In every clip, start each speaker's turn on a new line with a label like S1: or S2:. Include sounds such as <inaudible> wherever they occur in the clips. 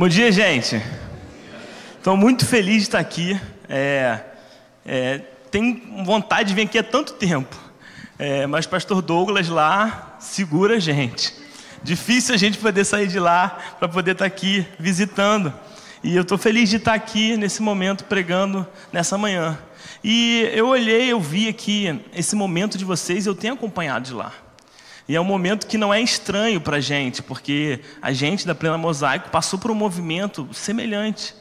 S1: Bom dia, gente. Estou muito feliz de estar aqui. É, é, tenho vontade de vir aqui há tanto tempo. É, mas pastor Douglas lá segura a gente. Difícil a gente poder sair de lá para poder estar aqui visitando. E eu estou feliz de estar aqui nesse momento pregando nessa manhã. E eu olhei, eu vi aqui esse momento de vocês, eu tenho acompanhado de lá. E é um momento que não é estranho para a gente, porque a gente da Plena Mosaico passou por um movimento semelhante.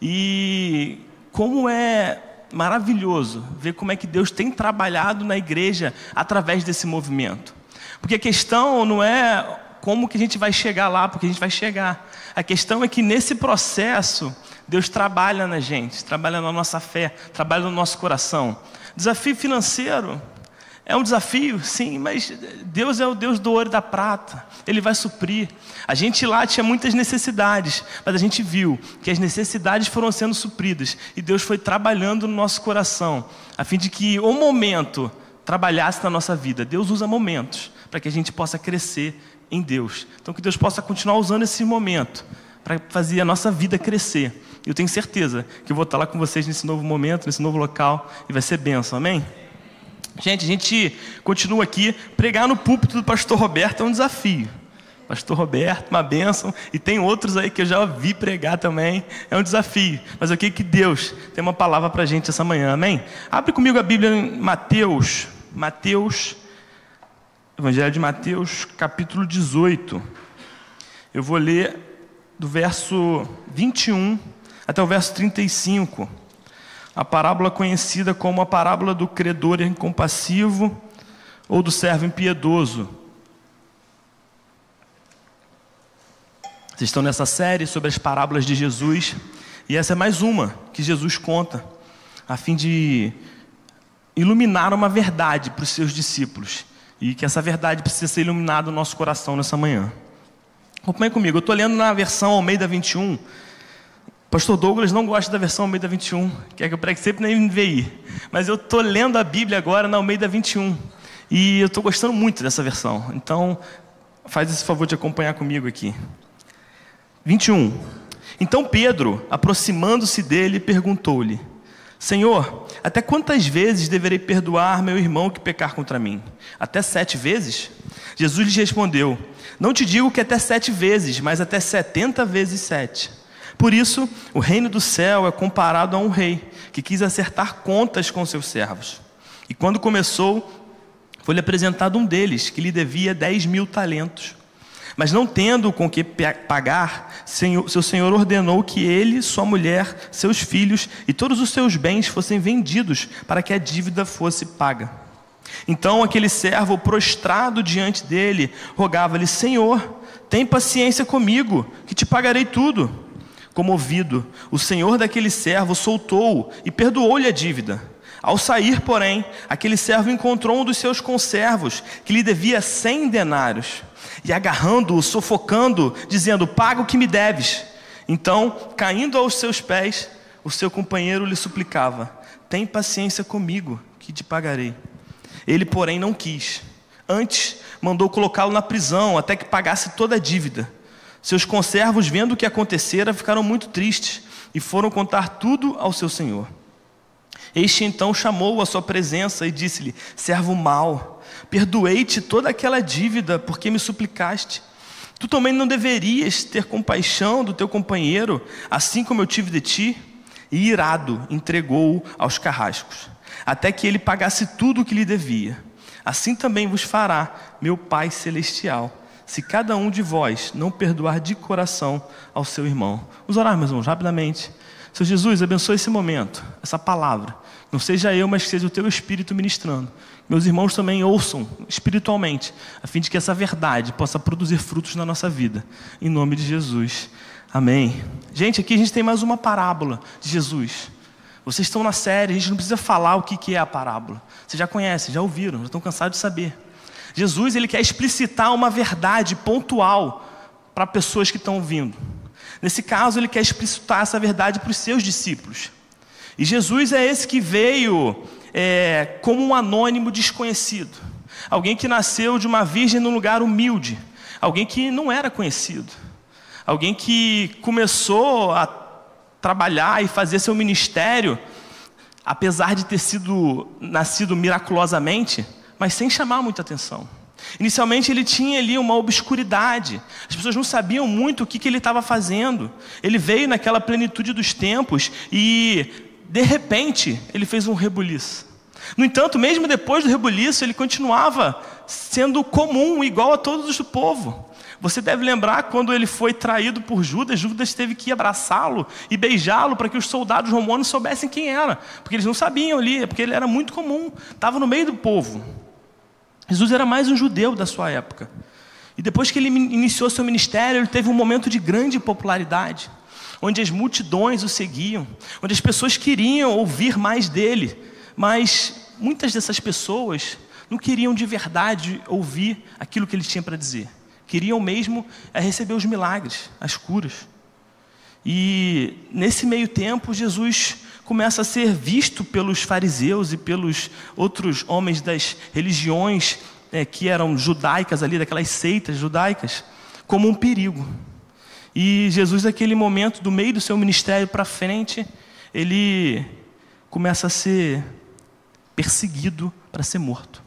S1: E como é maravilhoso ver como é que Deus tem trabalhado na igreja através desse movimento. Porque a questão não é como que a gente vai chegar lá, porque a gente vai chegar. A questão é que nesse processo, Deus trabalha na gente, trabalha na nossa fé, trabalha no nosso coração. Desafio financeiro, é um desafio, sim, mas Deus é o Deus do ouro e da prata. Ele vai suprir. A gente lá tinha muitas necessidades, mas a gente viu que as necessidades foram sendo supridas e Deus foi trabalhando no nosso coração, a fim de que o momento trabalhasse na nossa vida. Deus usa momentos para que a gente possa crescer em Deus. Então que Deus possa continuar usando esse momento para fazer a nossa vida crescer. Eu tenho certeza que eu vou estar lá com vocês nesse novo momento, nesse novo local e vai ser bênção. Amém? Gente, a gente continua aqui. Pregar no púlpito do pastor Roberto é um desafio. Pastor Roberto, uma bênção. E tem outros aí que eu já vi pregar também. É um desafio. Mas eu creio que Deus tem uma palavra para a gente essa manhã. Amém? Abre comigo a Bíblia em Mateus. Mateus. Evangelho de Mateus, capítulo 18. Eu vou ler do verso 21 até o verso 35 a parábola conhecida como a parábola do credor incompassivo ou do servo impiedoso. Vocês estão nessa série sobre as parábolas de Jesus, e essa é mais uma que Jesus conta, a fim de iluminar uma verdade para os seus discípulos, e que essa verdade precisa ser iluminada no nosso coração nessa manhã. Acompanhe comigo, eu estou lendo na versão Almeida 21, Pastor Douglas não gosta da versão Almeida 21, quer que eu pregue sempre na NVI. Mas eu estou lendo a Bíblia agora na Almeida 21. E eu estou gostando muito dessa versão. Então, faz esse favor de acompanhar comigo aqui. 21. Então Pedro, aproximando-se dele, perguntou-lhe: Senhor, até quantas vezes deverei perdoar meu irmão que pecar contra mim? Até sete vezes? Jesus lhe respondeu: Não te digo que até sete vezes, mas até setenta vezes sete. Por isso, o reino do céu é comparado a um rei que quis acertar contas com seus servos. E quando começou, foi-lhe apresentado um deles que lhe devia dez mil talentos. Mas não tendo com que pagar, seu senhor ordenou que ele, sua mulher, seus filhos e todos os seus bens fossem vendidos para que a dívida fosse paga. Então aquele servo, prostrado diante dele, rogava-lhe: Senhor, tem paciência comigo, que te pagarei tudo. Comovido, o senhor daquele servo soltou-o e perdoou-lhe a dívida. Ao sair, porém, aquele servo encontrou um dos seus conservos que lhe devia cem denários e agarrando-o, sufocando, dizendo: Paga o que me deves. Então, caindo aos seus pés, o seu companheiro lhe suplicava: Tem paciência comigo, que te pagarei. Ele, porém, não quis. Antes, mandou colocá-lo na prisão até que pagasse toda a dívida. Seus conservos, vendo o que acontecera, ficaram muito tristes e foram contar tudo ao seu senhor. Este então chamou-o à sua presença e disse-lhe: Servo mau, perdoei-te toda aquela dívida porque me suplicaste. Tu também não deverias ter compaixão do teu companheiro, assim como eu tive de ti? E irado, entregou-o aos carrascos, até que ele pagasse tudo o que lhe devia. Assim também vos fará meu Pai Celestial se cada um de vós não perdoar de coração ao seu irmão. Vamos orar, meus irmãos, rapidamente. Senhor Jesus, abençoe esse momento, essa palavra. Não seja eu, mas que seja o teu Espírito ministrando. Meus irmãos também ouçam espiritualmente, a fim de que essa verdade possa produzir frutos na nossa vida. Em nome de Jesus. Amém. Gente, aqui a gente tem mais uma parábola de Jesus. Vocês estão na série, a gente não precisa falar o que é a parábola. Vocês já conhecem, já ouviram, já estão cansados de saber. Jesus ele quer explicitar uma verdade pontual para pessoas que estão ouvindo. Nesse caso, ele quer explicitar essa verdade para os seus discípulos. E Jesus é esse que veio é, como um anônimo desconhecido, alguém que nasceu de uma virgem num lugar humilde, alguém que não era conhecido, alguém que começou a trabalhar e fazer seu ministério, apesar de ter sido nascido miraculosamente, mas sem chamar muita atenção. Inicialmente ele tinha ali uma obscuridade, as pessoas não sabiam muito o que, que ele estava fazendo. Ele veio naquela plenitude dos tempos e, de repente, ele fez um rebuliço. No entanto, mesmo depois do rebuliço, ele continuava sendo comum, igual a todos do povo. Você deve lembrar quando ele foi traído por Judas, Judas teve que abraçá-lo e beijá-lo para que os soldados romanos soubessem quem era, porque eles não sabiam ali, porque ele era muito comum, estava no meio do povo. Jesus era mais um judeu da sua época. E depois que ele iniciou seu ministério, ele teve um momento de grande popularidade, onde as multidões o seguiam, onde as pessoas queriam ouvir mais dele, mas muitas dessas pessoas não queriam de verdade ouvir aquilo que ele tinha para dizer. Queriam mesmo é receber os milagres, as curas. E nesse meio tempo, Jesus começa a ser visto pelos fariseus e pelos outros homens das religiões é, que eram judaicas ali, daquelas seitas judaicas, como um perigo. E Jesus, naquele momento, do meio do seu ministério para frente, ele começa a ser perseguido para ser morto.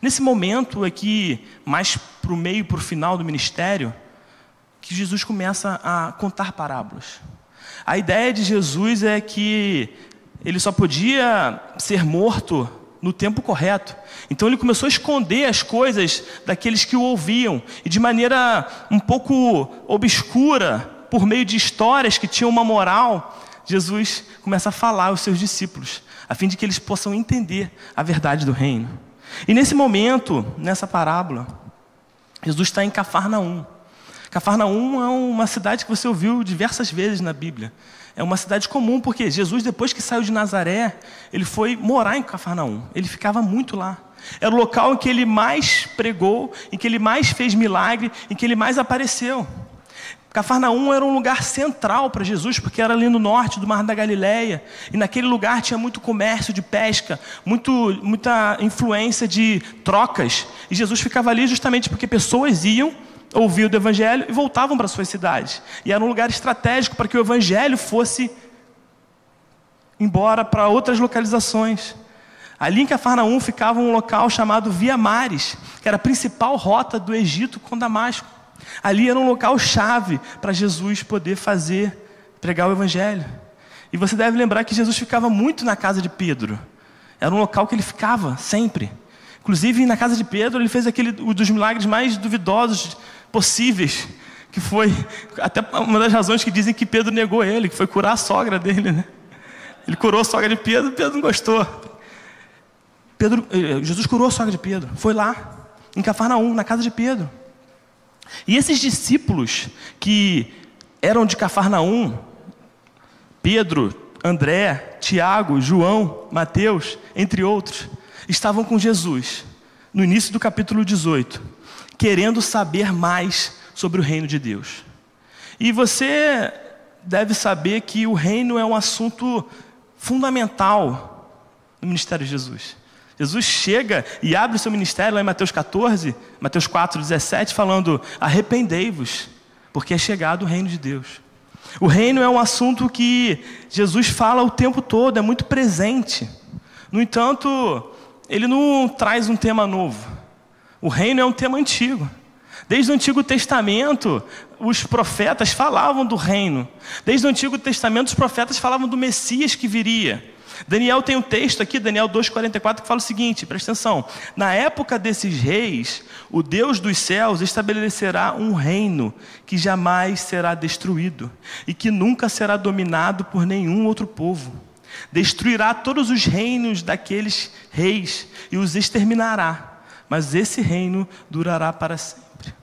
S1: Nesse momento aqui, mais para o meio, para o final do ministério, que Jesus começa a contar parábolas. A ideia de Jesus é que ele só podia ser morto no tempo correto. Então ele começou a esconder as coisas daqueles que o ouviam, e de maneira um pouco obscura, por meio de histórias que tinham uma moral, Jesus começa a falar aos seus discípulos, a fim de que eles possam entender a verdade do reino. E nesse momento, nessa parábola, Jesus está em Cafarnaum. Cafarnaum é uma cidade que você ouviu diversas vezes na Bíblia. É uma cidade comum, porque Jesus, depois que saiu de Nazaré, ele foi morar em Cafarnaum. Ele ficava muito lá. Era o local em que ele mais pregou, em que ele mais fez milagre, em que ele mais apareceu. Cafarnaum era um lugar central para Jesus, porque era ali no norte do Mar da Galileia, e naquele lugar tinha muito comércio de pesca, muito, muita influência de trocas, e Jesus ficava ali justamente porque pessoas iam, ouviam do Evangelho e voltavam para suas cidades, e era um lugar estratégico para que o Evangelho fosse embora para outras localizações. Ali em Cafarnaum ficava um local chamado Via Mares, que era a principal rota do Egito com Damasco. Ali era um local chave para Jesus poder fazer, pregar o Evangelho. E você deve lembrar que Jesus ficava muito na casa de Pedro. Era um local que ele ficava sempre. Inclusive, na casa de Pedro, ele fez aquele um dos milagres mais duvidosos possíveis, que foi até uma das razões que dizem que Pedro negou ele, que foi curar a sogra dele, né? Ele curou a sogra de Pedro, Pedro não gostou. Pedro, eh, Jesus curou a sogra de Pedro, foi lá, em Cafarnaum, na casa de Pedro. E esses discípulos que eram de Cafarnaum, Pedro, André, Tiago, João, Mateus, entre outros, estavam com Jesus no início do capítulo 18, querendo saber mais sobre o reino de Deus. E você deve saber que o reino é um assunto fundamental no ministério de Jesus. Jesus chega e abre o seu ministério lá em Mateus 14, Mateus 4, 17, falando: arrependei-vos, porque é chegado o reino de Deus. O reino é um assunto que Jesus fala o tempo todo, é muito presente. No entanto, ele não traz um tema novo. O reino é um tema antigo. Desde o Antigo Testamento, os profetas falavam do reino. Desde o Antigo Testamento, os profetas falavam do Messias que viria. Daniel tem um texto aqui, Daniel 2,44, que fala o seguinte: presta atenção. Na época desses reis, o Deus dos céus estabelecerá um reino que jamais será destruído e que nunca será dominado por nenhum outro povo. Destruirá todos os reinos daqueles reis e os exterminará, mas esse reino durará para sempre.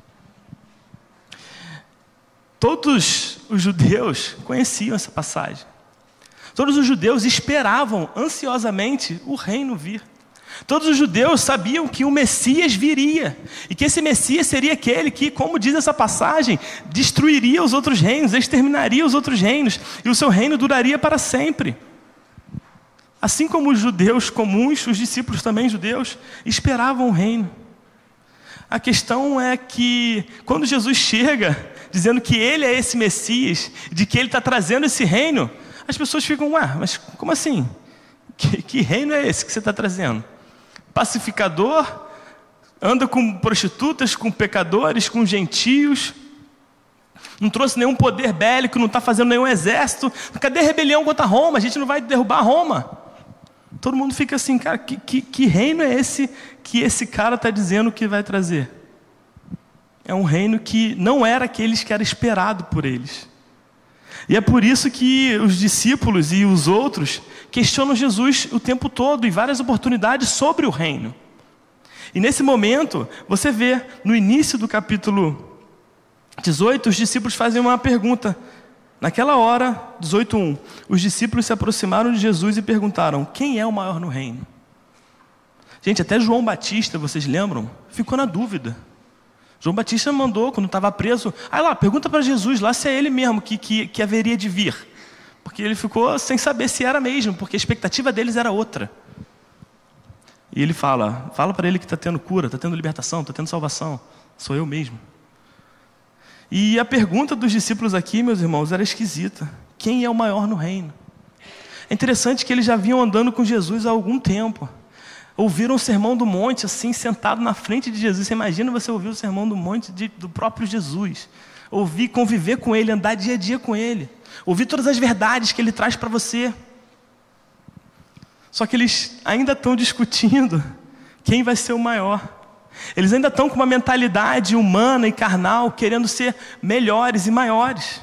S1: Todos os judeus conheciam essa passagem. Todos os judeus esperavam ansiosamente o reino vir. Todos os judeus sabiam que o Messias viria e que esse Messias seria aquele que, como diz essa passagem, destruiria os outros reinos, exterminaria os outros reinos e o seu reino duraria para sempre. Assim como os judeus comuns, os discípulos também judeus, esperavam o reino. A questão é que, quando Jesus chega, dizendo que ele é esse Messias, de que ele está trazendo esse reino, as pessoas ficam, ué, mas como assim? Que, que reino é esse que você está trazendo? Pacificador? Anda com prostitutas, com pecadores, com gentios? Não trouxe nenhum poder bélico, não está fazendo nenhum exército. Cadê a rebelião contra Roma? A gente não vai derrubar Roma. Todo mundo fica assim, cara, que, que, que reino é esse que esse cara está dizendo que vai trazer? É um reino que não era aqueles que era esperado por eles. E é por isso que os discípulos e os outros questionam Jesus o tempo todo, em várias oportunidades, sobre o reino. E nesse momento, você vê, no início do capítulo 18, os discípulos fazem uma pergunta. Naquela hora, 18:1, os discípulos se aproximaram de Jesus e perguntaram: "Quem é o maior no reino?" Gente, até João Batista, vocês lembram? Ficou na dúvida. João Batista mandou, quando estava preso, aí lá, pergunta para Jesus lá se é ele mesmo que, que, que haveria de vir. Porque ele ficou sem saber se era mesmo, porque a expectativa deles era outra. E ele fala: fala para ele que está tendo cura, está tendo libertação, está tendo salvação. Sou eu mesmo. E a pergunta dos discípulos aqui, meus irmãos, era esquisita: quem é o maior no reino? É interessante que eles já vinham andando com Jesus há algum tempo. Ouviram o sermão do monte, assim, sentado na frente de Jesus. Você imagina você ouvir o sermão do monte de, do próprio Jesus. Ouvir, conviver com Ele, andar dia a dia com Ele. Ouvir todas as verdades que Ele traz para você. Só que eles ainda estão discutindo quem vai ser o maior. Eles ainda estão com uma mentalidade humana e carnal, querendo ser melhores e maiores.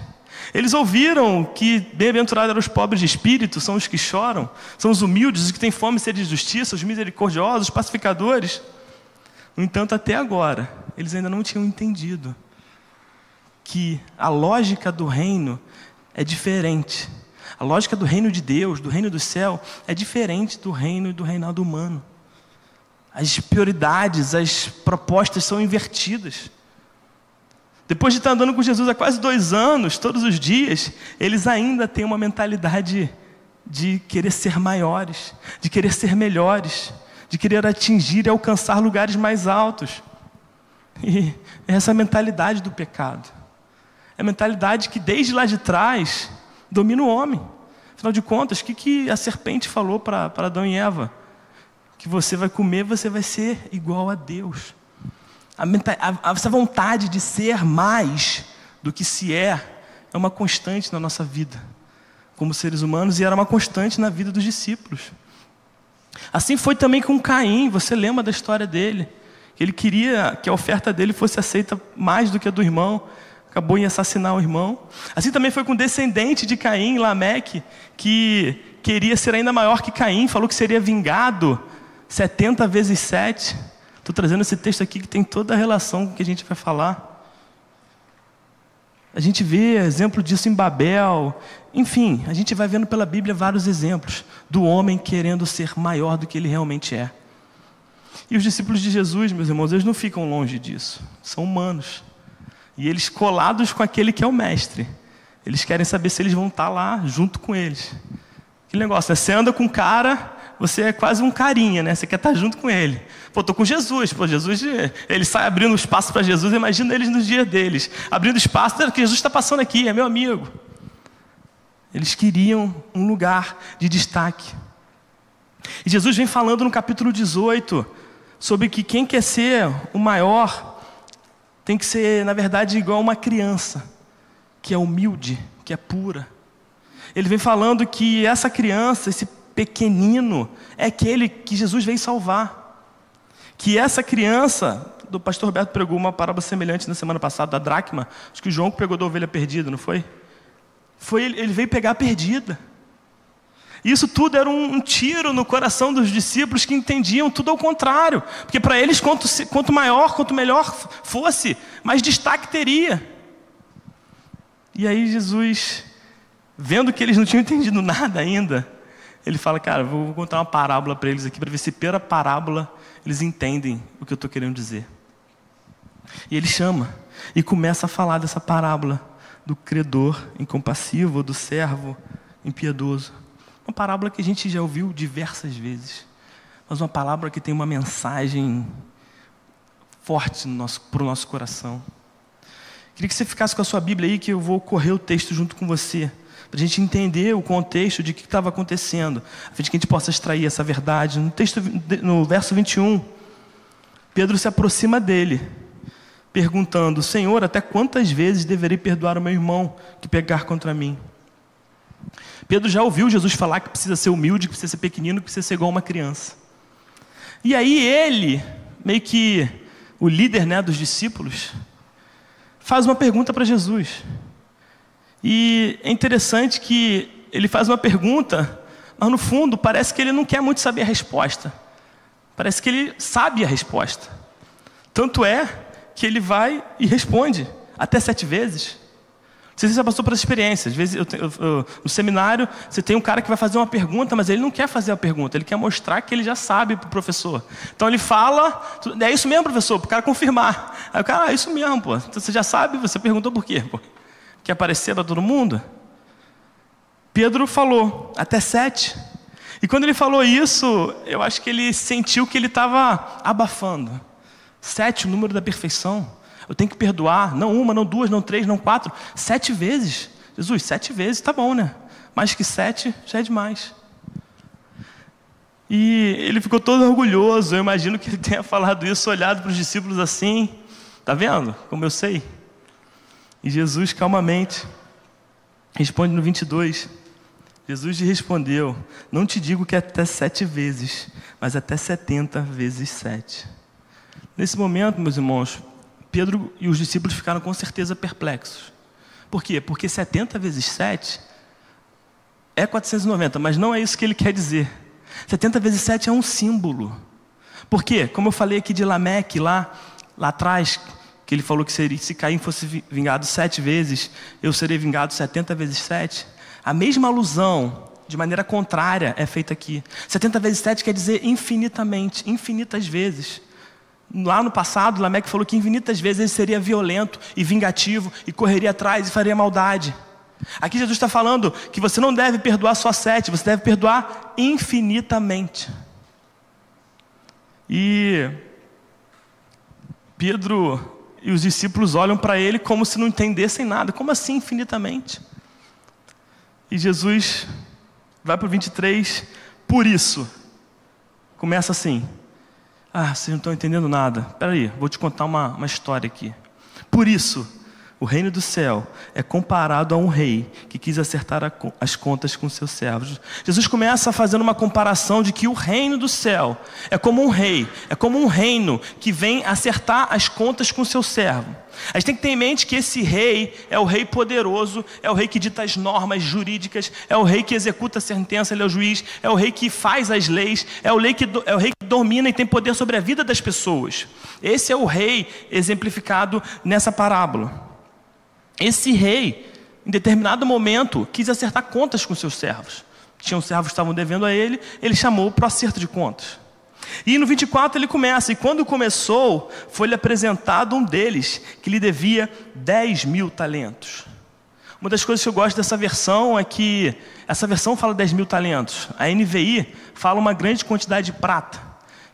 S1: Eles ouviram que bem-aventurados eram os pobres de espírito, são os que choram, são os humildes, os que têm fome e sede de justiça, os misericordiosos, os pacificadores. No entanto, até agora, eles ainda não tinham entendido que a lógica do reino é diferente. A lógica do reino de Deus, do reino do céu, é diferente do reino e do reinado humano. As prioridades, as propostas são invertidas. Depois de estar andando com Jesus há quase dois anos, todos os dias, eles ainda têm uma mentalidade de querer ser maiores, de querer ser melhores, de querer atingir e alcançar lugares mais altos. E é essa mentalidade do pecado. É a mentalidade que desde lá de trás domina o homem. Afinal de contas, o que, que a serpente falou para Adão e Eva? Que você vai comer, você vai ser igual a Deus. A, a, essa vontade de ser mais do que se é, é uma constante na nossa vida, como seres humanos, e era uma constante na vida dos discípulos. Assim foi também com Caim, você lembra da história dele? Ele queria que a oferta dele fosse aceita mais do que a do irmão, acabou em assassinar o irmão. Assim também foi com o descendente de Caim, Lameque, que queria ser ainda maior que Caim, falou que seria vingado 70 vezes 7. Estou trazendo esse texto aqui que tem toda a relação com o que a gente vai falar. A gente vê exemplo disso em Babel. Enfim, a gente vai vendo pela Bíblia vários exemplos do homem querendo ser maior do que ele realmente é. E os discípulos de Jesus, meus irmãos, eles não ficam longe disso. São humanos. E eles colados com aquele que é o mestre. Eles querem saber se eles vão estar lá junto com eles. Que negócio, né? Você anda com um cara você é quase um carinha, né? Você quer estar junto com ele. Pô, tô com Jesus. Pô, Jesus, ele sai abrindo espaço para Jesus. Imagina eles nos dias deles, abrindo espaço, que Jesus está passando aqui, é meu amigo. Eles queriam um lugar de destaque. E Jesus vem falando no capítulo 18 sobre que quem quer ser o maior tem que ser, na verdade, igual uma criança, que é humilde, que é pura. Ele vem falando que essa criança, esse pequenino é aquele que Jesus veio salvar. Que essa criança, do pastor Roberto pregou uma parábola semelhante na semana passada, da dracma, acho que o João pegou da ovelha perdida, não foi? Foi ele veio pegar a perdida. Isso tudo era um, tiro no coração dos discípulos que entendiam tudo ao contrário. Porque para eles, quanto, quanto maior, quanto melhor fosse, mais destaque teria. E aí Jesus, vendo que eles não tinham entendido nada ainda, ele fala, cara, vou contar uma parábola para eles aqui, para ver se pela parábola eles entendem o que eu estou querendo dizer. E ele chama e começa a falar dessa parábola do credor incompassivo, do servo impiedoso. Uma parábola que a gente já ouviu diversas vezes, mas uma palavra que tem uma mensagem forte para o nosso coração. Queria que você ficasse com a sua Bíblia aí, que eu vou correr o texto junto com você, para a gente entender o contexto de o que estava acontecendo, a fim de que a gente possa extrair essa verdade. No texto, no verso 21, Pedro se aproxima dele, perguntando: Senhor, até quantas vezes deverei perdoar o meu irmão que pegar contra mim? Pedro já ouviu Jesus falar que precisa ser humilde, que precisa ser pequenino, que precisa ser igual uma criança. E aí ele, meio que o líder né, dos discípulos, faz uma pergunta para Jesus. E é interessante que ele faz uma pergunta, mas no fundo parece que ele não quer muito saber a resposta. Parece que ele sabe a resposta. Tanto é que ele vai e responde até sete vezes. Você já passou por essa experiência. Às vezes, eu, eu, eu, no seminário, você tem um cara que vai fazer uma pergunta, mas ele não quer fazer a pergunta, ele quer mostrar que ele já sabe para o professor. Então ele fala, é isso mesmo, professor, para o cara confirmar. Aí o cara, ah, é isso mesmo, pô. Então, você já sabe, você perguntou por quê? Pô? Quer aparecer para todo mundo? Pedro falou, até sete. E quando ele falou isso, eu acho que ele sentiu que ele estava abafando. Sete, o número da perfeição. Eu tenho que perdoar, não uma, não duas, não três, não quatro, sete vezes. Jesus, sete vezes, tá bom, né? Mais que sete já é demais. E ele ficou todo orgulhoso. Eu imagino que ele tenha falado isso, olhado para os discípulos assim. Tá vendo? Como eu sei. E Jesus, calmamente, responde no 22. Jesus lhe respondeu: Não te digo que até sete vezes, mas até setenta vezes sete. Nesse momento, meus irmãos, Pedro e os discípulos ficaram com certeza perplexos. Por quê? Porque 70 vezes 7 é 490, mas não é isso que ele quer dizer. 70 vezes 7 é um símbolo. Por quê? Como eu falei aqui de Lameque lá, lá atrás, que ele falou que seria, se Caim fosse vingado sete vezes, eu serei vingado 70 vezes 7. A mesma alusão, de maneira contrária, é feita aqui. 70 vezes 7 quer dizer infinitamente, infinitas vezes. Lá no passado, Lameque falou que infinitas vezes ele seria violento e vingativo e correria atrás e faria maldade. Aqui Jesus está falando que você não deve perdoar só sete, você deve perdoar infinitamente. E Pedro e os discípulos olham para ele como se não entendessem nada. Como assim infinitamente? E Jesus vai para o 23, por isso, começa assim. Ah, vocês não estão entendendo nada. Espera aí, vou te contar uma, uma história aqui. Por isso, o reino do céu é comparado a um rei que quis acertar as contas com seus servos. Jesus começa fazendo uma comparação de que o reino do céu é como um rei, é como um reino que vem acertar as contas com seu servo. A gente tem que ter em mente que esse rei é o rei poderoso, é o rei que dita as normas jurídicas, é o rei que executa a sentença, ele é o juiz, é o rei que faz as leis, é o rei que, é o rei que domina e tem poder sobre a vida das pessoas. Esse é o rei exemplificado nessa parábola. Esse rei, em determinado momento, quis acertar contas com seus servos. Tinham servos que estavam devendo a ele, ele chamou para o acerto de contas. E no 24 ele começa, e quando começou, foi-lhe apresentado um deles, que lhe devia 10 mil talentos. Uma das coisas que eu gosto dessa versão é que essa versão fala 10 mil talentos. A NVI fala uma grande quantidade de prata,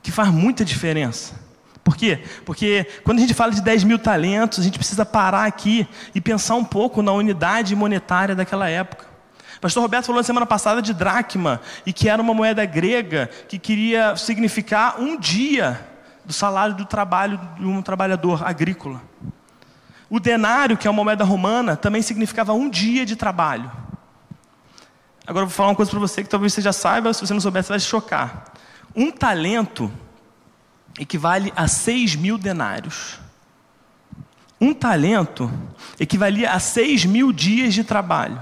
S1: que faz muita diferença. Por quê? Porque quando a gente fala de 10 mil talentos, a gente precisa parar aqui e pensar um pouco na unidade monetária daquela época. Pastor Roberto falou na semana passada de dracma, e que era uma moeda grega que queria significar um dia do salário do trabalho de um trabalhador agrícola. O denário, que é uma moeda romana, também significava um dia de trabalho. Agora eu vou falar uma coisa para você que talvez você já saiba, se você não souber, você vai se chocar. Um talento equivale a 6 mil denários. Um talento equivalia a 6 mil dias de trabalho.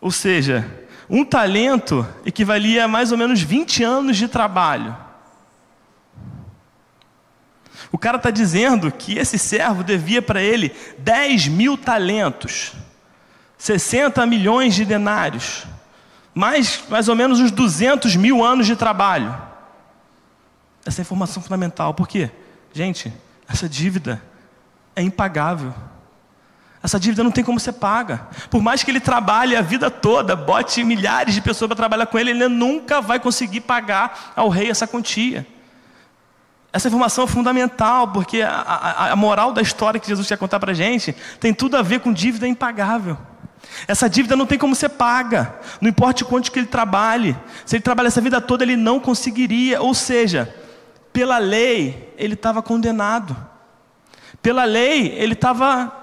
S1: Ou seja, um talento equivalia a mais ou menos 20 anos de trabalho. O cara está dizendo que esse servo devia para ele 10 mil talentos, 60 milhões de denários, mais, mais ou menos uns 200 mil anos de trabalho. Essa informação fundamental. Por quê? Gente, essa dívida é impagável. Essa dívida não tem como ser paga. Por mais que ele trabalhe a vida toda, bote milhares de pessoas para trabalhar com ele, ele nunca vai conseguir pagar ao rei essa quantia. Essa informação é fundamental, porque a, a, a moral da história que Jesus quer contar para a gente tem tudo a ver com dívida impagável. Essa dívida não tem como ser paga, não importa quanto que ele trabalhe. Se ele trabalha essa vida toda, ele não conseguiria. Ou seja, pela lei, ele estava condenado. Pela lei, ele estava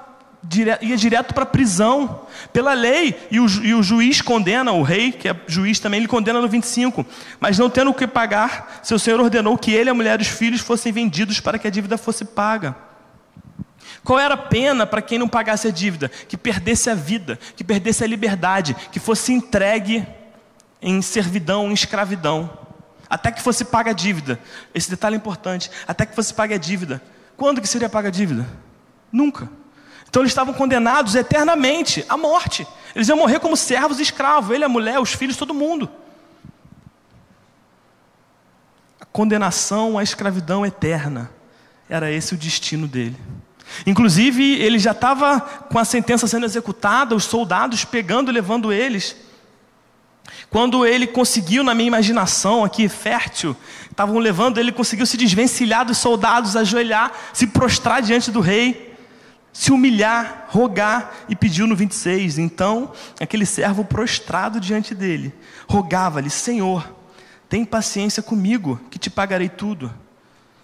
S1: ia direto para a prisão. Pela lei, e o, e o, juiz condena, o rei, que é juiz também, ele condena no 25. Mas não tendo o que pagar, seu senhor ordenou que ele, a mulher e os filhos fossem vendidos para que a dívida fosse paga. Qual era a pena para quem não pagasse a dívida? Que perdesse a vida, que perdesse a liberdade, que fosse entregue em servidão, em escravidão. Até que fosse paga a dívida. Esse detalhe é importante. Até que fosse paga a dívida. Quando que seria paga a dívida? Nunca. Então eles estavam condenados eternamente à morte. Eles iam morrer como servos e escravos. Ele, a mulher, os filhos, todo mundo. A condenação à escravidão eterna. Era esse o destino dele. Inclusive, ele já estava com a sentença sendo executada, os soldados pegando e levando eles. Quando ele conseguiu, na minha imaginação aqui, fértil, estavam levando, ele conseguiu se desvencilhar dos soldados, ajoelhar, se prostrar diante do rei, se humilhar, rogar e pediu no 26. Então, aquele servo prostrado diante dele, rogava-lhe: Senhor, tem paciência comigo, que te pagarei tudo.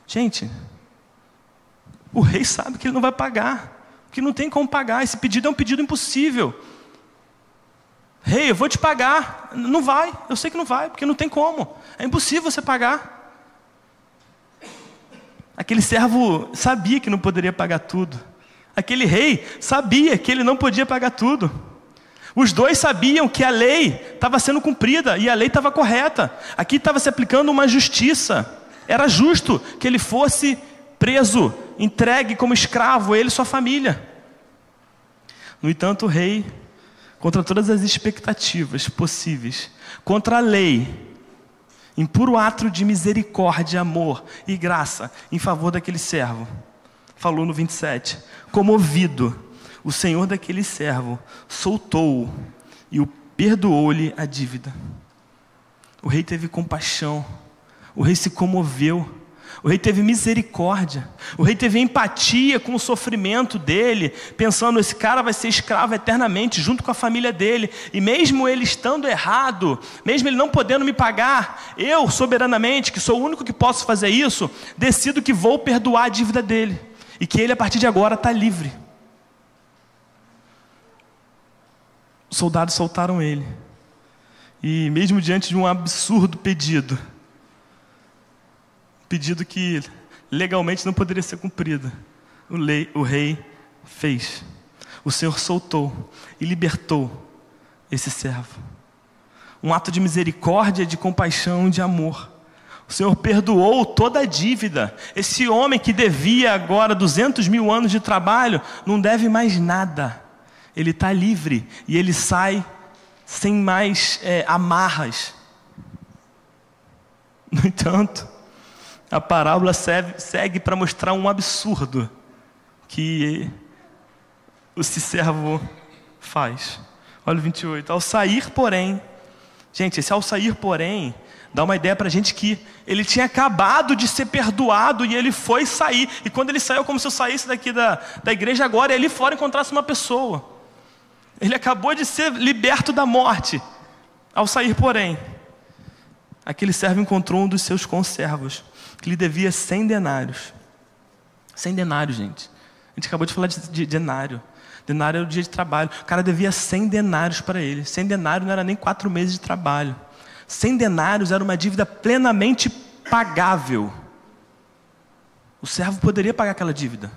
S1: Gente, o rei sabe que ele não vai pagar, que não tem como pagar. Esse pedido é um pedido impossível. Rei, eu vou te pagar. Não vai, eu sei que não vai, porque não tem como. É impossível você pagar. Aquele servo sabia que não poderia pagar tudo. Aquele rei sabia que ele não podia pagar tudo. Os dois sabiam que a lei estava sendo cumprida e a lei estava correta. Aqui estava se aplicando uma justiça. Era justo que ele fosse preso, entregue como escravo, ele e sua família. No entanto, o rei, contra todas as expectativas possíveis, contra a lei, em puro ato de misericórdia, amor e graça em favor daquele servo, falou no 27: Comovido, o senhor daquele servo soltou-o e o perdoou-lhe a dívida. O rei teve compaixão, o rei se comoveu o rei teve misericórdia. O rei teve empatia com o sofrimento dele, pensando: esse cara vai ser escravo eternamente, junto com a família dele. E mesmo ele estando errado, mesmo ele não podendo me pagar, eu, soberanamente, que sou o único que posso fazer isso, decido que vou perdoar a dívida dele. E que ele, a partir de agora, está livre. Os soldados soltaram ele. E mesmo diante de um absurdo pedido, pedido que legalmente não poderia ser cumprido. O, lei, o rei fez. O Senhor soltou e libertou esse servo. Um ato de misericórdia, de compaixão, de amor. O Senhor perdoou toda a dívida. Esse homem que devia agora 200 mil anos de trabalho, não deve mais nada. Ele está livre e ele sai sem mais é, amarras. No entanto, a parábola segue para mostrar um absurdo que esse servo faz. Olha o 28. Ao sair, porém, gente, esse ao sair, porém, dá uma ideia para a gente que ele tinha acabado de ser perdoado e ele foi sair. E quando ele saiu, como se eu saísse daqui da, da igreja agora e ali fora encontrasse uma pessoa. Ele acabou de ser liberto da morte. Ao sair, porém, aquele servo encontrou um dos seus conservos que lhe devia 100 denários. 100 denários, gente. A gente acabou de falar de, de denário. Denário era o dia de trabalho. O cara devia 100 denários para ele. 100 denários não era nem quatro meses de trabalho. 100 denários era uma dívida plenamente pagável. O servo poderia pagar aquela dívida.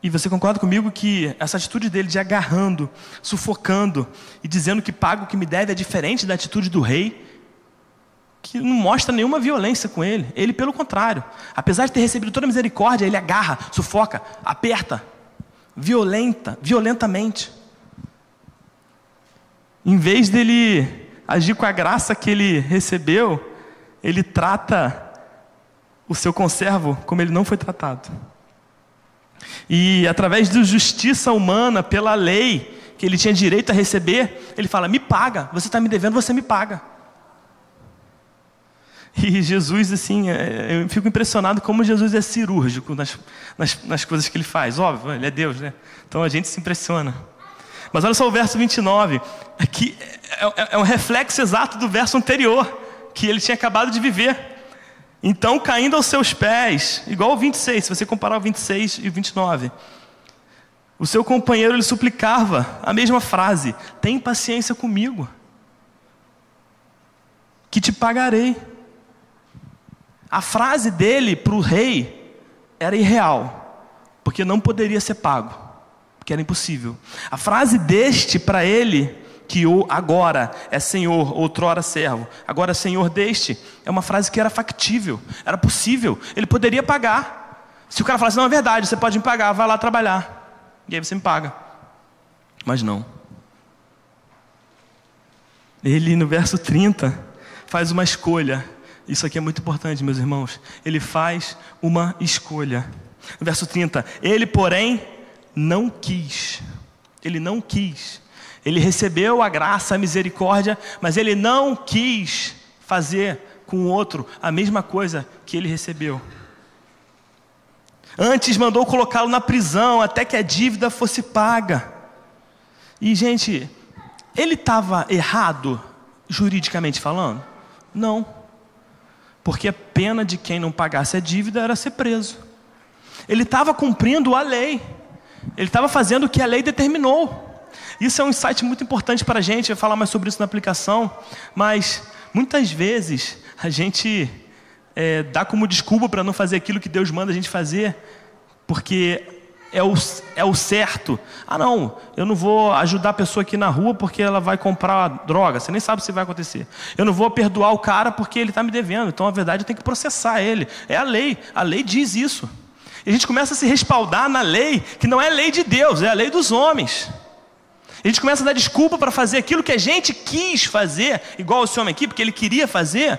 S1: E você concorda comigo que essa atitude dele de agarrando, sufocando e dizendo que paga o que me deve é diferente da atitude do rei? Que não mostra nenhuma violência com ele. Ele, pelo contrário, apesar de ter recebido toda a misericórdia, ele agarra, sufoca, aperta, violenta, violentamente. Em vez dele agir com a graça que ele recebeu, ele trata o seu conservo como ele não foi tratado. E através de justiça humana, pela lei que ele tinha direito a receber, ele fala: Me paga, você está me devendo, você me paga. E Jesus, assim, é, eu fico impressionado como Jesus é cirúrgico nas, nas, nas coisas que ele faz. Óbvio, ele é Deus, né? Então a gente se impressiona. Mas olha só o verso 29, que é, é, é um reflexo exato do verso anterior, que ele tinha acabado de viver. Então, caindo aos seus pés, igual o 26, se você comparar o 26 e o 29, o seu companheiro lhe suplicava a mesma frase: Tem paciência comigo, que te pagarei. A frase dele para o rei era irreal, porque não poderia ser pago, porque era impossível. A frase deste para ele, que agora é senhor, outrora servo, agora é senhor deste, é uma frase que era factível, era possível, ele poderia pagar. Se o cara falasse, não é verdade, você pode me pagar, vai lá trabalhar, e aí você me paga. Mas não. Ele, no verso 30, faz uma escolha isso aqui é muito importante, meus irmãos. Ele faz uma escolha. Verso 30, ele, porém, não quis. Ele não quis. Ele recebeu a graça, a misericórdia, mas ele não quis fazer com o outro a mesma coisa que ele recebeu. Antes mandou colocá-lo na prisão até que a dívida fosse paga. E, gente, ele estava errado, juridicamente falando? Não porque a pena de quem não pagasse a dívida era ser preso. Ele estava cumprindo a lei, ele estava fazendo o que a lei determinou. Isso é um insight muito importante para a gente, eu vou falar mais sobre isso na aplicação, mas muitas vezes a gente é, dá como desculpa para não fazer aquilo que Deus manda a gente fazer, porque é o, é o certo. Ah, não, eu não vou ajudar a pessoa aqui na rua porque ela vai comprar droga. Você nem sabe se vai acontecer. Eu não vou perdoar o cara porque ele está me devendo. Então, a verdade, eu tenho que processar ele. É a lei. A lei diz isso. E a gente começa a se respaldar na lei que não é lei de Deus, é a lei dos homens. A gente começa a dar desculpa para fazer aquilo que a gente quis fazer, igual esse homem aqui, porque ele queria fazer,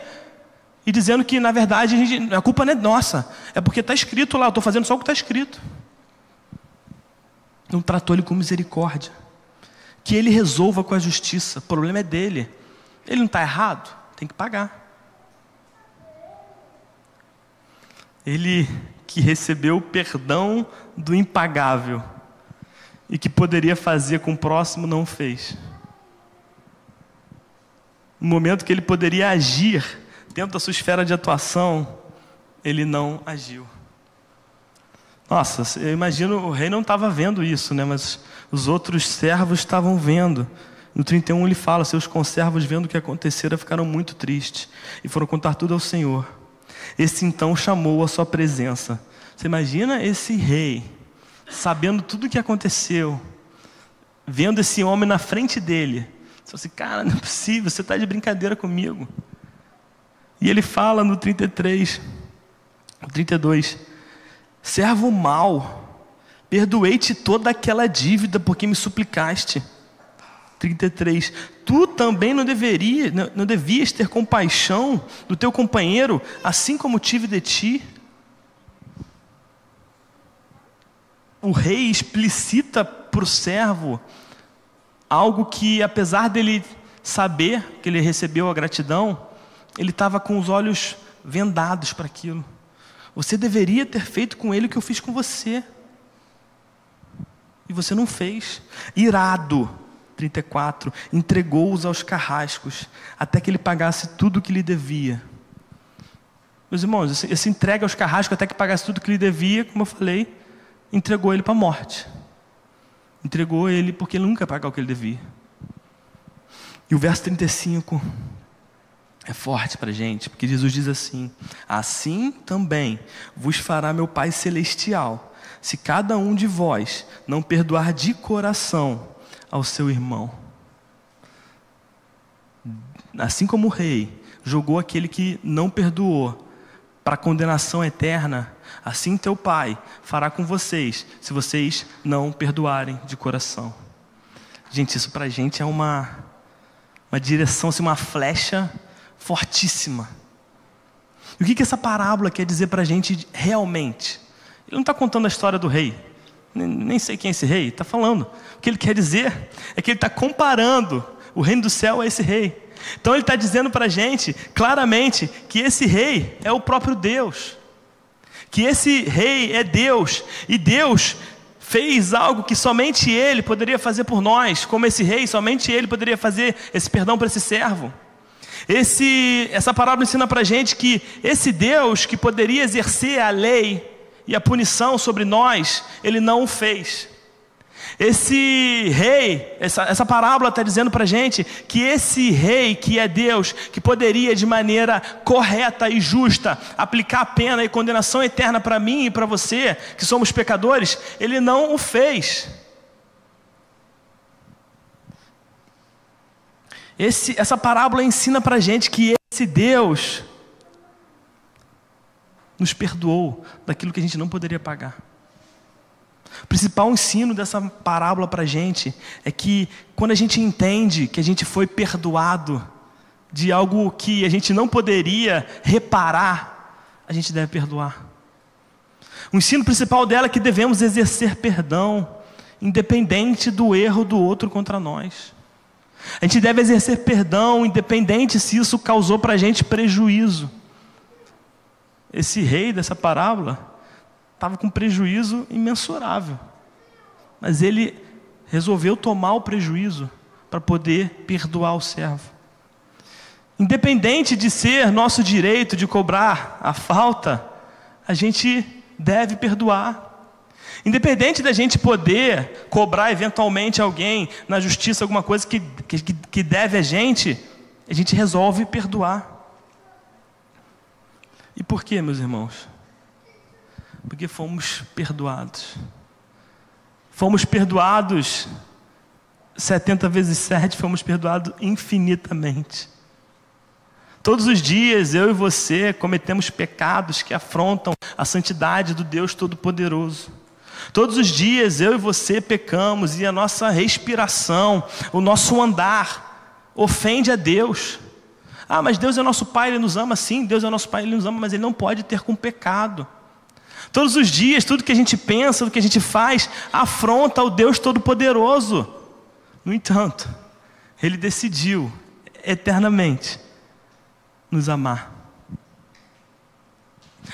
S1: e dizendo que, na verdade, a, gente, a culpa não é nossa, é porque está escrito lá, eu estou fazendo só o que está escrito não tratou ele com misericórdia. Que ele resolva com a justiça, o problema é dele. Ele não está errado, tem que pagar. Ele que recebeu o perdão do impagável e que poderia fazer com o próximo, não fez. No momento que ele poderia agir dentro da sua esfera de atuação, ele não agiu. Nossa, eu imagino, o rei não estava vendo isso, né? mas os outros servos estavam vendo. No 31 ele fala: Seus conservos, vendo o que acontecera, ficaram muito tristes e foram contar tudo ao Senhor. Esse então chamou a sua presença. Você imagina esse rei, sabendo tudo o que aconteceu, vendo esse homem na frente dele. Você assim: Cara, não é possível, você está de brincadeira comigo. E ele fala no 33, no 32. Servo mau, perdoei-te toda aquela dívida porque me suplicaste. 33. Tu também não deveria, não devias ter compaixão do teu companheiro, assim como tive de ti. O rei explicita para o servo algo que, apesar dele saber que ele recebeu a gratidão, ele estava com os olhos vendados para aquilo. Você deveria ter feito com ele o que eu fiz com você. E você não fez. Irado, 34, entregou-os aos carrascos, até que ele pagasse tudo o que lhe devia. Meus irmãos, esse, entrega aos carrascos até que pagasse tudo o que lhe devia, como eu falei, entregou ele para a morte. Entregou ele porque ele nunca ia pagar o que ele devia. E o verso 35 é forte para gente, porque Jesus diz assim: Assim também vos fará meu Pai Celestial, se cada um de vós não perdoar de coração ao seu irmão. Assim como o rei jogou aquele que não perdoou para a condenação eterna, assim teu Pai fará com vocês, se vocês não perdoarem de coração. Gente, isso para a gente é uma, uma direção, assim, uma flecha fortíssima. E o que, que essa parábola quer dizer para a gente realmente? Ele não está contando a história do rei, nem, sei quem é esse rei, está falando. O que ele quer dizer é que ele está comparando o reino do céu a esse rei. Então ele está dizendo para a gente claramente que esse rei é o próprio Deus, que esse rei é Deus e Deus fez algo que somente ele poderia fazer por nós, como esse rei, somente ele poderia fazer esse perdão para esse servo. Esse, essa parábola ensina para gente que esse Deus que poderia exercer a lei e a punição sobre nós, ele não o fez. Esse rei, essa, essa parábola está dizendo para gente que esse rei, que é Deus, que poderia de maneira correta e justa aplicar a pena e condenação eterna para mim e para você, que somos pecadores, ele não o fez. Esse, essa parábola ensina para gente que esse Deus nos perdoou daquilo que a gente não poderia pagar. O principal ensino dessa parábola para a gente é que quando a gente entende que a gente foi perdoado de algo que a gente não poderia reparar, a gente deve perdoar. O ensino principal dela é que devemos exercer perdão, independente do erro do outro contra nós. A gente deve exercer perdão, independente se isso causou para a gente prejuízo. Esse rei dessa parábola, estava com prejuízo imensurável. Mas ele resolveu tomar o prejuízo para poder perdoar o servo. Independente de ser nosso direito de cobrar a falta, a gente deve perdoar. Independente da gente poder cobrar eventualmente alguém na justiça alguma coisa que, que, que deve a gente, a gente resolve perdoar. E por quê, meus irmãos? Porque fomos perdoados. Fomos perdoados 70 vezes 7, fomos perdoados infinitamente. Todos os dias eu e você cometemos pecados que afrontam a santidade do Deus Todo-Poderoso. Todos os dias eu e você pecamos e a nossa respiração, o nosso andar, ofende a Deus. Ah, mas Deus é nosso Pai, Ele nos ama sim, Deus é nosso Pai, Ele nos ama, mas Ele não pode ter com pecado. Todos os dias, tudo que a gente pensa, tudo que a gente faz, afronta o Deus Todo-Poderoso. No entanto, Ele decidiu eternamente nos amar.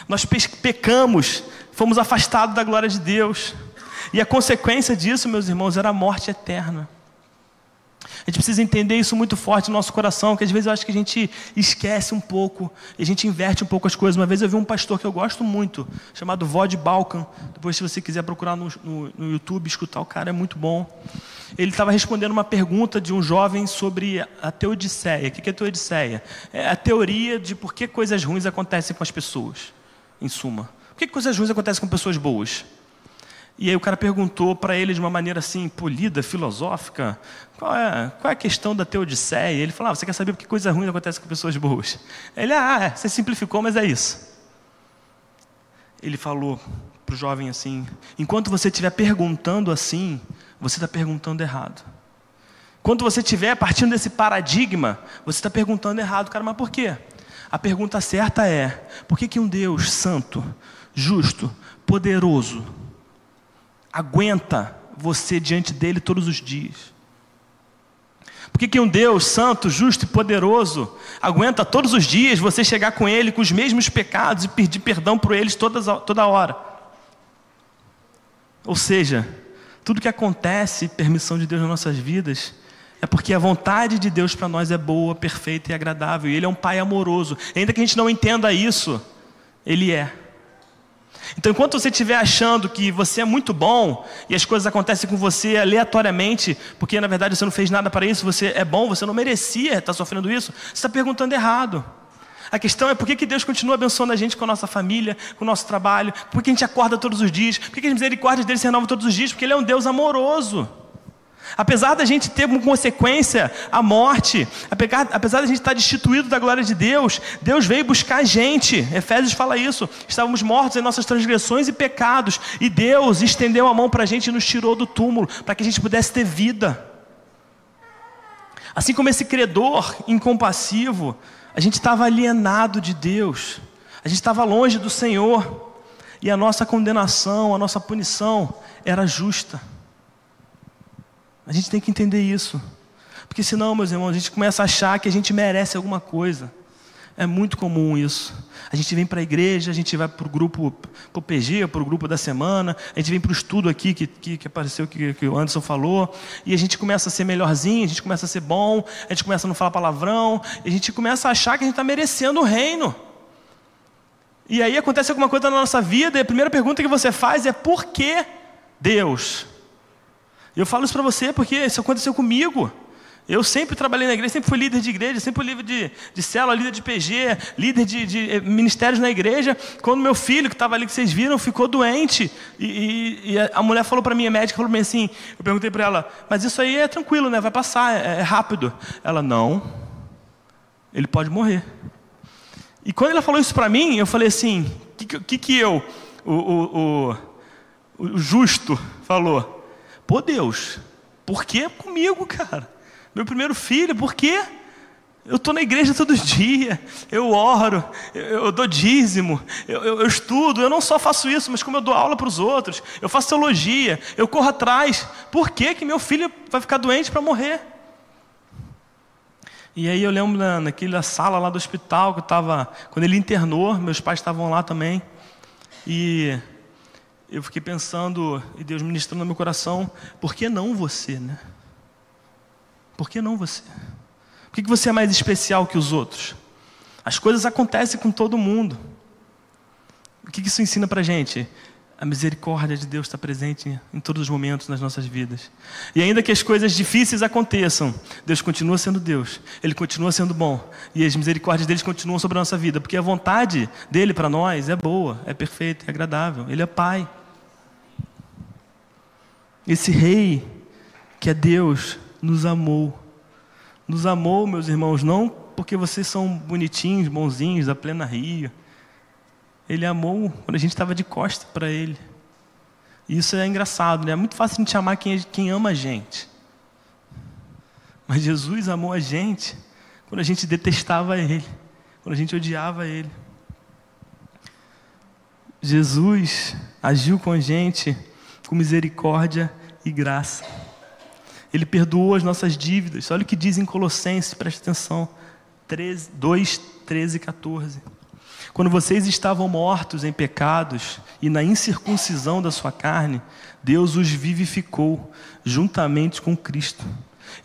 S1: Nós pecamos, fomos afastados da glória de Deus, e a consequência disso, meus irmãos, era a morte eterna. A gente precisa entender isso muito forte no nosso coração, que às vezes eu acho que a gente esquece um pouco, a gente inverte um pouco as coisas. Uma vez eu vi um pastor que eu gosto muito, chamado Vod Balkan. Depois, se você quiser procurar no, no, no YouTube, escutar o cara, é muito bom. Ele estava respondendo uma pergunta de um jovem sobre a teodiceia. O que é teodiceia? É a teoria de por que coisas ruins acontecem com as pessoas, em suma. Por que coisas ruins acontecem com pessoas boas? E aí o cara perguntou para ele de uma maneira assim, polida, filosófica, qual é, qual é a questão da teodiceia? Ele falava, ah, você quer saber por que coisa ruim acontece com pessoas boas? Ele, ah, é, você simplificou, mas é isso. Ele falou para o jovem assim, enquanto você estiver perguntando assim, você está perguntando errado. Quando você estiver partindo desse paradigma, você está perguntando errado, cara, mas por quê? A pergunta certa é, por que, que um Deus santo, justo, poderoso, aguenta você diante dele todos os dias? Por que, que um Deus santo, justo e poderoso aguenta todos os dias você chegar com Ele com os mesmos pecados e pedir perdão por eles todas, toda hora? Ou seja, tudo que acontece, permissão de Deus nas nossas vidas, é porque a vontade de Deus para nós é boa, perfeita e agradável. E Ele é um Pai amoroso. E ainda que a gente não entenda isso, Ele é. Então, enquanto você estiver achando que você é muito bom e as coisas acontecem com você aleatoriamente, porque na verdade você não fez nada para isso, você é bom, você não merecia estar sofrendo isso, você está perguntando errado. A questão é por que Deus continua abençoando a gente com a nossa família, com o nosso trabalho, por que a gente acorda todos os dias, por que as misericórdias dele se renovam todos os dias, porque Ele é um Deus amoroso. Apesar da gente ter como consequência a morte, apesar da gente estar destituído da glória de Deus, Deus veio buscar a gente. Efésios fala isso. Estávamos mortos em nossas transgressões e pecados, e Deus estendeu a mão para a gente e nos tirou do túmulo, para que a gente pudesse ter vida. Assim como esse credor incompassivo, a gente estava alienado de Deus, a gente estava longe do Senhor, e a nossa condenação, a nossa punição era justa. A gente tem que entender isso. Porque senão, meus irmãos, a gente começa a achar que a gente merece alguma coisa. É muito comum isso. A gente vem para a igreja, a gente vai para o grupo, para o PG, para o grupo da semana, a gente vem para o estudo aqui que, que, que apareceu, que, que o Anderson falou, e a gente começa a ser melhorzinho, a gente começa a ser bom, a gente começa a não falar palavrão, a gente começa a achar que a gente está merecendo o reino. E aí acontece alguma coisa na nossa vida, e a primeira pergunta que você faz é: por que Deus? Eu falo isso para você porque isso aconteceu comigo. Eu sempre trabalhei na igreja, sempre fui líder de igreja, sempre fui líder de, de célula, líder de PG, líder de, de eh, ministérios na igreja. Quando meu filho, que estava ali, que vocês viram, ficou doente, e, e, e a mulher falou para mim, a médica falou para mim assim: eu perguntei para ela, mas isso aí é tranquilo, né? Vai passar, é, é rápido. Ela, não, ele pode morrer. E quando ela falou isso para mim, eu falei assim: o que, que, que eu, o, o, o, o justo, falou? Pô, Deus, por que comigo, cara? Meu primeiro filho, por quê? Eu estou na igreja todo <laughs> dia, eu oro, eu, eu dou dízimo, eu, eu, eu, estudo, eu não só faço isso, mas como eu dou aula para os outros, eu faço teologia, eu corro atrás. Por que, que meu filho vai ficar doente para morrer? E aí eu lembro na, naquela sala lá do hospital que eu estava, quando ele internou, meus pais estavam lá também, e eu fiquei pensando, e Deus ministrando no meu coração, por que não você, né? Por que não você? Por que você é mais especial que os outros? As coisas acontecem com todo mundo. O que isso ensina para gente? A misericórdia de Deus está presente em todos os momentos nas nossas vidas. E ainda que as coisas difíceis aconteçam, Deus continua sendo Deus. Ele continua sendo bom. E as misericórdias dele continuam sobre a nossa vida. Porque a vontade dele para nós é boa, é perfeita, é agradável. Ele é Pai. Esse Rei, que é Deus, nos amou. Nos amou, meus irmãos, não porque vocês são bonitinhos, bonzinhos, da plena rio. Ele amou quando a gente estava de costa para Ele. Isso é engraçado, né? É muito fácil a gente amar quem, quem ama a gente. Mas Jesus amou a gente quando a gente detestava Ele, quando a gente odiava Ele. Jesus agiu com a gente com misericórdia e graça. Ele perdoou as nossas dívidas. Olha o que diz em Colossenses, preste atenção. 13, 2, 13 e 14. Quando vocês estavam mortos em pecados e na incircuncisão da sua carne, Deus os vivificou juntamente com Cristo.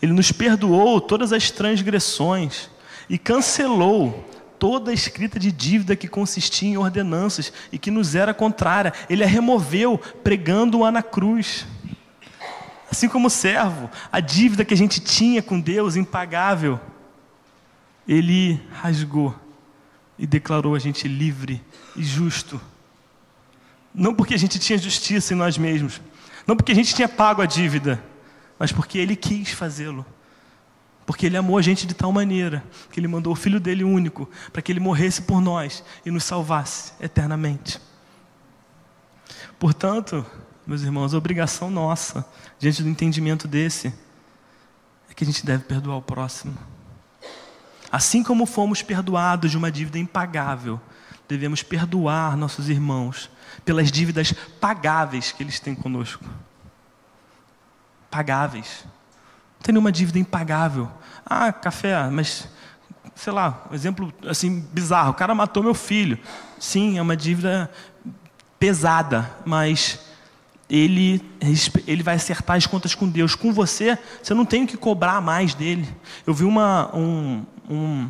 S1: Ele nos perdoou todas as transgressões e cancelou toda a escrita de dívida que consistia em ordenanças e que nos era contrária. Ele a removeu pregando-a na cruz. Assim como o servo, a dívida que a gente tinha com Deus, impagável, ele rasgou e declarou a gente livre e justo. Não porque a gente tinha justiça em nós mesmos, não porque a gente tinha pago a dívida, mas porque ele quis fazê-lo. Porque ele amou a gente de tal maneira que ele mandou o filho dele único para que ele morresse por nós e nos salvasse eternamente. Portanto, meus irmãos, a obrigação nossa, diante do entendimento desse, é que a gente deve perdoar o próximo. Assim como fomos perdoados de uma dívida impagável, devemos perdoar nossos irmãos pelas dívidas pagáveis que eles têm conosco. Pagáveis. Não tem nenhuma dívida impagável. Ah, café, mas sei lá, um exemplo assim bizarro. O cara matou meu filho. Sim, é uma dívida pesada, mas ele, ele vai acertar as contas com Deus. Com você, você não tem que cobrar mais dele. Eu vi uma, um, um,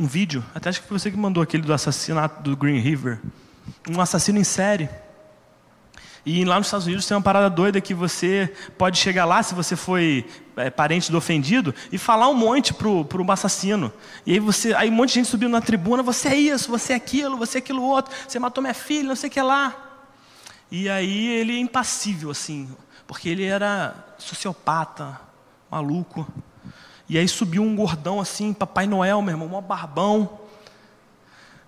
S1: um vídeo, até acho que foi você que mandou aquele do assassinato do Green River. Um assassino em série. E lá nos Estados Unidos tem uma parada doida que você pode chegar lá, se você foi é, parente do ofendido, e falar um monte pro, pro assassino. E aí você, aí um monte de gente subindo na tribuna, você é isso, você é aquilo, você é aquilo outro, você matou minha filha, não sei o que lá. E aí ele é impassível, assim, porque ele era sociopata, maluco. E aí subiu um gordão assim, Papai Noel, meu irmão, um barbão.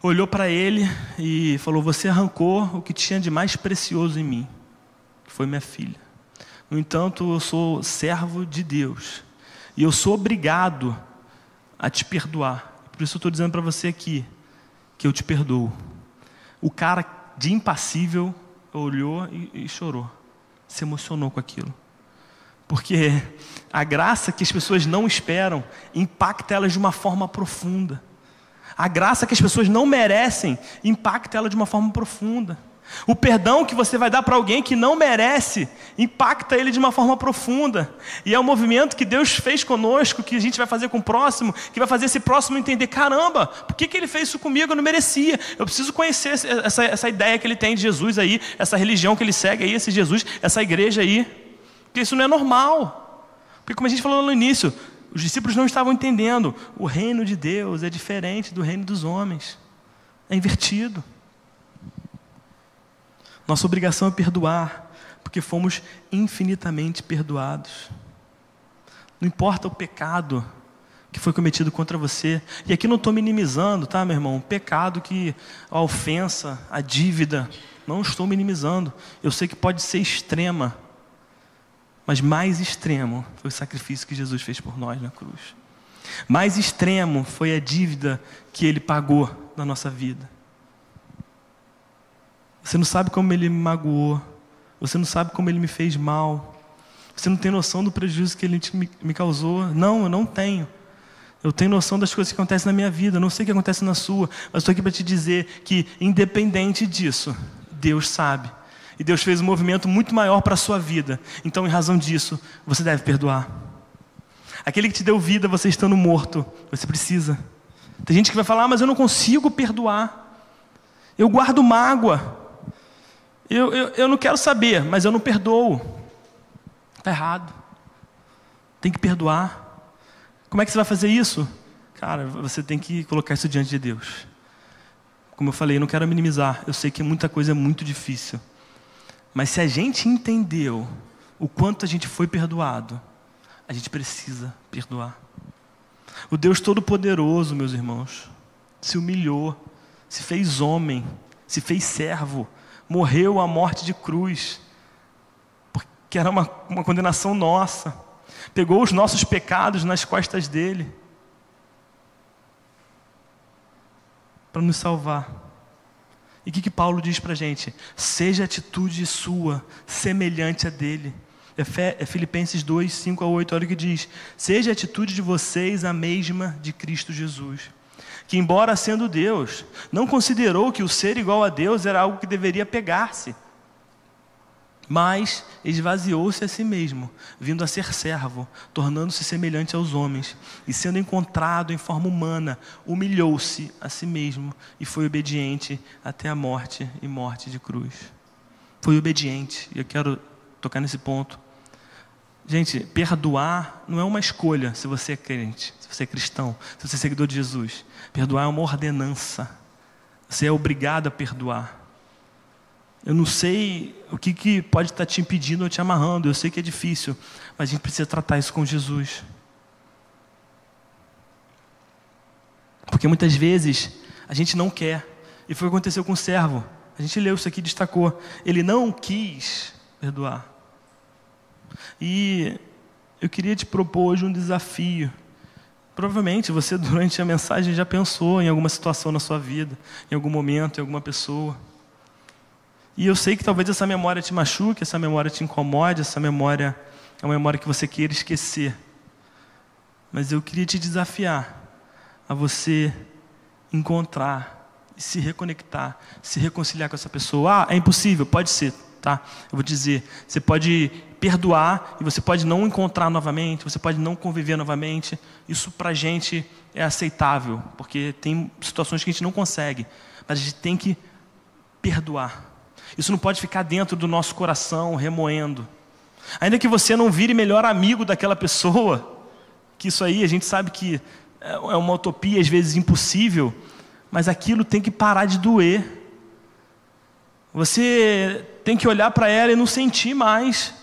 S1: Olhou para ele e falou: Você arrancou o que tinha de mais precioso em mim, que foi minha filha. No entanto, eu sou servo de Deus. E eu sou obrigado a te perdoar. Por isso eu estou dizendo para você aqui que eu te perdoo. O cara de impassível olhou e, e chorou, se emocionou com aquilo. Porque a graça que as pessoas não esperam impacta elas de uma forma profunda. A graça que as pessoas não merecem impacta ela de uma forma profunda. O perdão que você vai dar para alguém que não merece impacta ele de uma forma profunda. E é um movimento que Deus fez conosco, que a gente vai fazer com o próximo, que vai fazer esse próximo entender: caramba, por que, que ele fez isso comigo? Eu não merecia. Eu preciso conhecer essa, essa ideia que ele tem de Jesus aí, essa religião que ele segue aí, esse Jesus, essa igreja aí. Porque isso não é normal. Porque, como a gente falou no início, os discípulos não estavam entendendo. O reino de Deus é diferente do reino dos homens, é invertido. Nossa obrigação é perdoar, porque fomos infinitamente perdoados. Não importa o pecado que foi cometido contra você. E aqui não estou minimizando, tá, meu irmão? O pecado que a ofensa, a dívida, não estou minimizando. Eu sei que pode ser extrema, mas mais extremo foi o sacrifício que Jesus fez por nós na cruz. Mais extremo foi a dívida que ele pagou na nossa vida. Você não sabe como ele me magoou. Você não sabe como ele me fez mal. Você não tem noção do prejuízo que ele me causou. Não, eu não tenho. Eu tenho noção das coisas que acontecem na minha vida. Eu não sei o que acontece na sua. Mas estou aqui para te dizer que, independente disso, Deus sabe. E Deus fez um movimento muito maior para a sua vida. Então, em razão disso, você deve perdoar. Aquele que te deu vida, você estando morto, você precisa. Tem gente que vai falar, ah, mas eu não consigo perdoar. Eu guardo mágoa. Eu, eu, eu não quero saber, mas eu não perdoo. Está errado. Tem que perdoar. Como é que você vai fazer isso? Cara, você tem que colocar isso diante de Deus. Como eu falei, eu não quero minimizar. Eu sei que muita coisa é muito difícil. Mas se a gente entendeu o quanto a gente foi perdoado, a gente precisa perdoar. O Deus Todo-Poderoso, meus irmãos, se humilhou, se fez homem, se fez servo morreu a morte de cruz, porque era uma, uma condenação nossa, pegou os nossos pecados nas costas dele, para nos salvar. E o que, que Paulo diz para a gente? Seja a atitude sua semelhante a dele. É, é Filipenses 2, 5 a 8, olha o que diz: Seja a atitude de vocês a mesma de Cristo Jesus que, embora sendo Deus, não considerou que o ser igual a Deus era algo que deveria pegar-se, mas esvaziou-se a si mesmo, vindo a ser servo, tornando-se semelhante aos homens, e sendo encontrado em forma humana, humilhou-se a si mesmo e foi obediente até a morte e morte de cruz. Foi obediente, e eu quero tocar nesse ponto. Gente, perdoar não é uma escolha se você é crente, se você é cristão, se você é seguidor de Jesus. Perdoar é uma ordenança. Você é obrigado a perdoar. Eu não sei o que, que pode estar te impedindo ou te amarrando. Eu sei que é difícil, mas a gente precisa tratar isso com Jesus. Porque muitas vezes a gente não quer. E foi o que aconteceu com o servo. A gente leu isso aqui e destacou. Ele não quis perdoar. E eu queria te propor hoje um desafio. Provavelmente você, <laughs> durante a mensagem, já pensou em alguma situação na sua vida, em algum momento, em alguma pessoa. E eu sei que talvez essa memória te machuque, essa memória te incomode, essa memória é uma memória que você queira esquecer. Mas eu queria te desafiar a você encontrar, se reconectar, se reconciliar com essa pessoa. Ah, é impossível, pode ser, tá? Eu vou dizer, você pode perdoar e você pode não encontrar novamente, você pode não conviver novamente. Isso para a gente é aceitável, porque tem situações que a gente não consegue, mas a gente tem que perdoar. Isso não pode ficar dentro do nosso coração remoendo. Ainda que você não vire melhor amigo daquela pessoa, que isso aí a gente sabe que é uma utopia, às vezes impossível, mas aquilo tem que parar de doer. Você tem que olhar para ela e não sentir mais.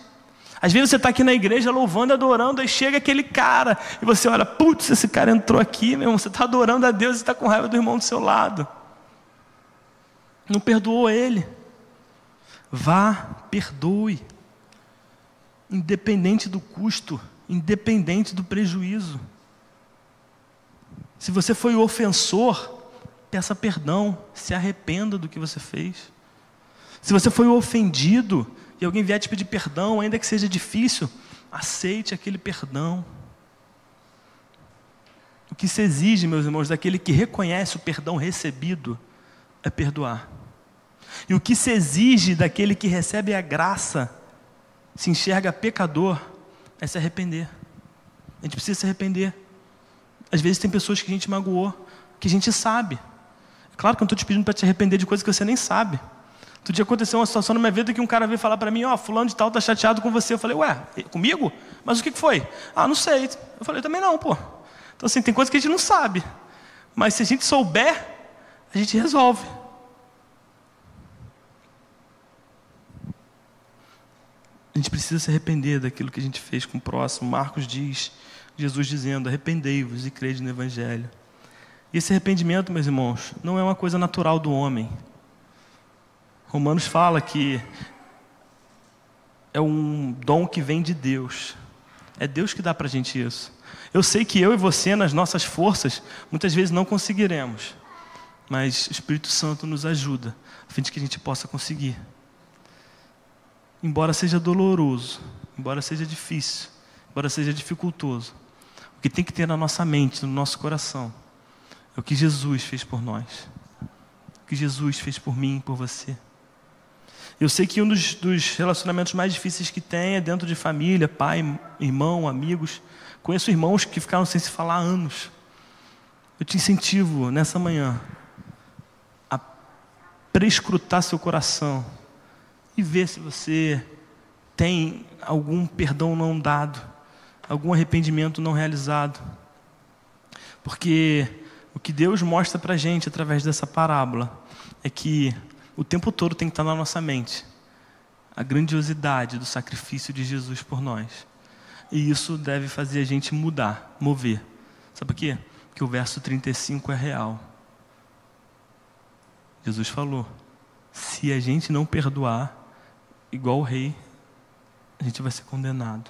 S1: Às vezes você está aqui na igreja louvando, adorando, aí chega aquele cara, e você olha, putz, esse cara entrou aqui, meu irmão, você está adorando a Deus e está com raiva do irmão do seu lado. Não perdoou ele. Vá, perdoe. Independente do custo, independente do prejuízo. Se você foi o ofensor, peça perdão, se arrependa do que você fez. Se você foi o ofendido, e alguém vier te pedir perdão, ainda que seja difícil, aceite aquele perdão. O que se exige, meus irmãos, daquele que reconhece o perdão recebido é perdoar. E o que se exige daquele que recebe a graça, se enxerga pecador, é se arrepender. A gente precisa se arrepender. Às vezes tem pessoas que a gente magoou, que a gente sabe. É claro que eu não estou te pedindo para te arrepender de coisas que você nem sabe. Outro dia aconteceu uma situação na minha vida que um cara veio falar para mim, ó, oh, fulano de tal está chateado com você. Eu falei, ué, comigo? Mas o que foi? Ah, não sei. Eu falei, também não, pô. Então assim, tem coisas que a gente não sabe. Mas se a gente souber, a gente resolve. A gente precisa se arrepender daquilo que a gente fez com o próximo. Marcos diz, Jesus dizendo: arrependei-vos e crede no Evangelho. E esse arrependimento, meus irmãos, não é uma coisa natural do homem. Romanos fala que é um dom que vem de Deus. É Deus que dá para a gente isso. Eu sei que eu e você, nas nossas forças, muitas vezes não conseguiremos, mas o Espírito Santo nos ajuda, a fim de que a gente possa conseguir embora seja doloroso, embora seja difícil, embora seja dificultoso, o que tem que ter na nossa mente, no nosso coração, é o que Jesus fez por nós, o que Jesus fez por mim e por você. Eu sei que um dos, dos, relacionamentos mais difíceis que tem é dentro de família, pai, irmão, amigos. Conheço irmãos que ficaram sem se falar há anos. Eu te incentivo nessa manhã a prescrutar seu coração e ver se você tem algum perdão não dado, algum arrependimento não realizado. Porque o que Deus mostra para a gente através dessa parábola é que o tempo todo tem que estar na nossa mente a grandiosidade do sacrifício de Jesus por nós. E isso deve fazer a gente mudar, mover. Sabe por quê? Porque o verso 35 é real. Jesus falou: se a gente não perdoar, igual o rei, a gente vai ser condenado.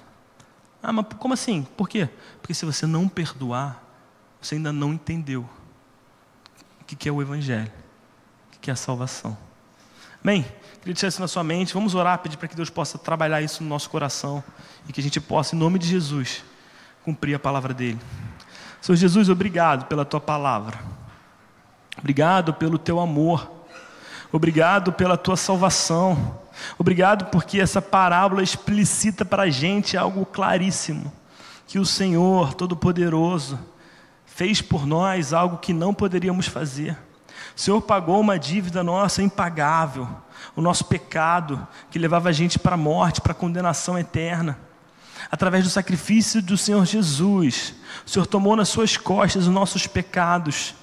S1: Ah, mas como assim? Por quê? Porque se você não perdoar, você ainda não entendeu o que é o Evangelho, o que é a salvação. Bem, queria deixar isso na sua mente. Vamos orar, pedir para que Deus possa trabalhar isso no nosso coração e que a gente possa, em nome de Jesus, cumprir a palavra dele. Senhor Jesus, obrigado pela tua palavra. Obrigado pelo teu amor. Obrigado pela tua salvação. Obrigado porque essa parábola explicita para a gente algo claríssimo: que o Senhor Todo-Poderoso fez por nós algo que não poderíamos fazer. O Senhor pagou uma dívida nossa impagável, o nosso pecado que levava a gente para a morte, para a condenação eterna. Através do sacrifício do Senhor Jesus, o Senhor tomou nas suas costas os nossos pecados,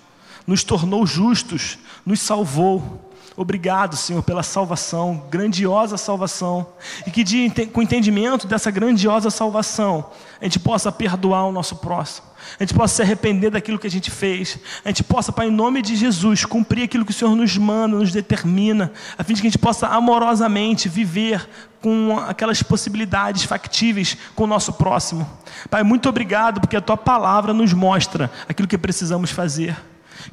S1: nos tornou justos, nos salvou. Obrigado, Senhor, pela salvação, grandiosa salvação. E que de, com o entendimento dessa grandiosa salvação, a gente possa perdoar o nosso próximo. A gente possa se arrepender daquilo que a gente fez. A gente possa, Pai, em nome de Jesus, cumprir aquilo que o Senhor nos manda, nos determina, a fim de que a gente possa amorosamente viver com aquelas possibilidades factíveis com o nosso próximo. Pai, muito obrigado porque a tua palavra nos mostra aquilo que precisamos fazer.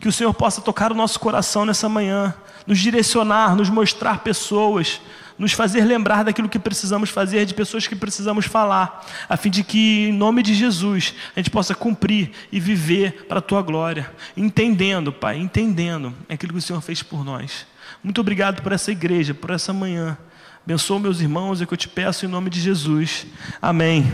S1: Que o Senhor possa tocar o nosso coração nessa manhã, nos direcionar, nos mostrar pessoas, nos fazer lembrar daquilo que precisamos fazer, de pessoas que precisamos falar, a fim de que, em nome de Jesus, a gente possa cumprir e viver para a tua glória, entendendo, Pai, entendendo aquilo que o Senhor fez por nós. Muito obrigado por essa igreja, por essa manhã. Abençoa meus irmãos, é que eu te peço em nome de Jesus. Amém.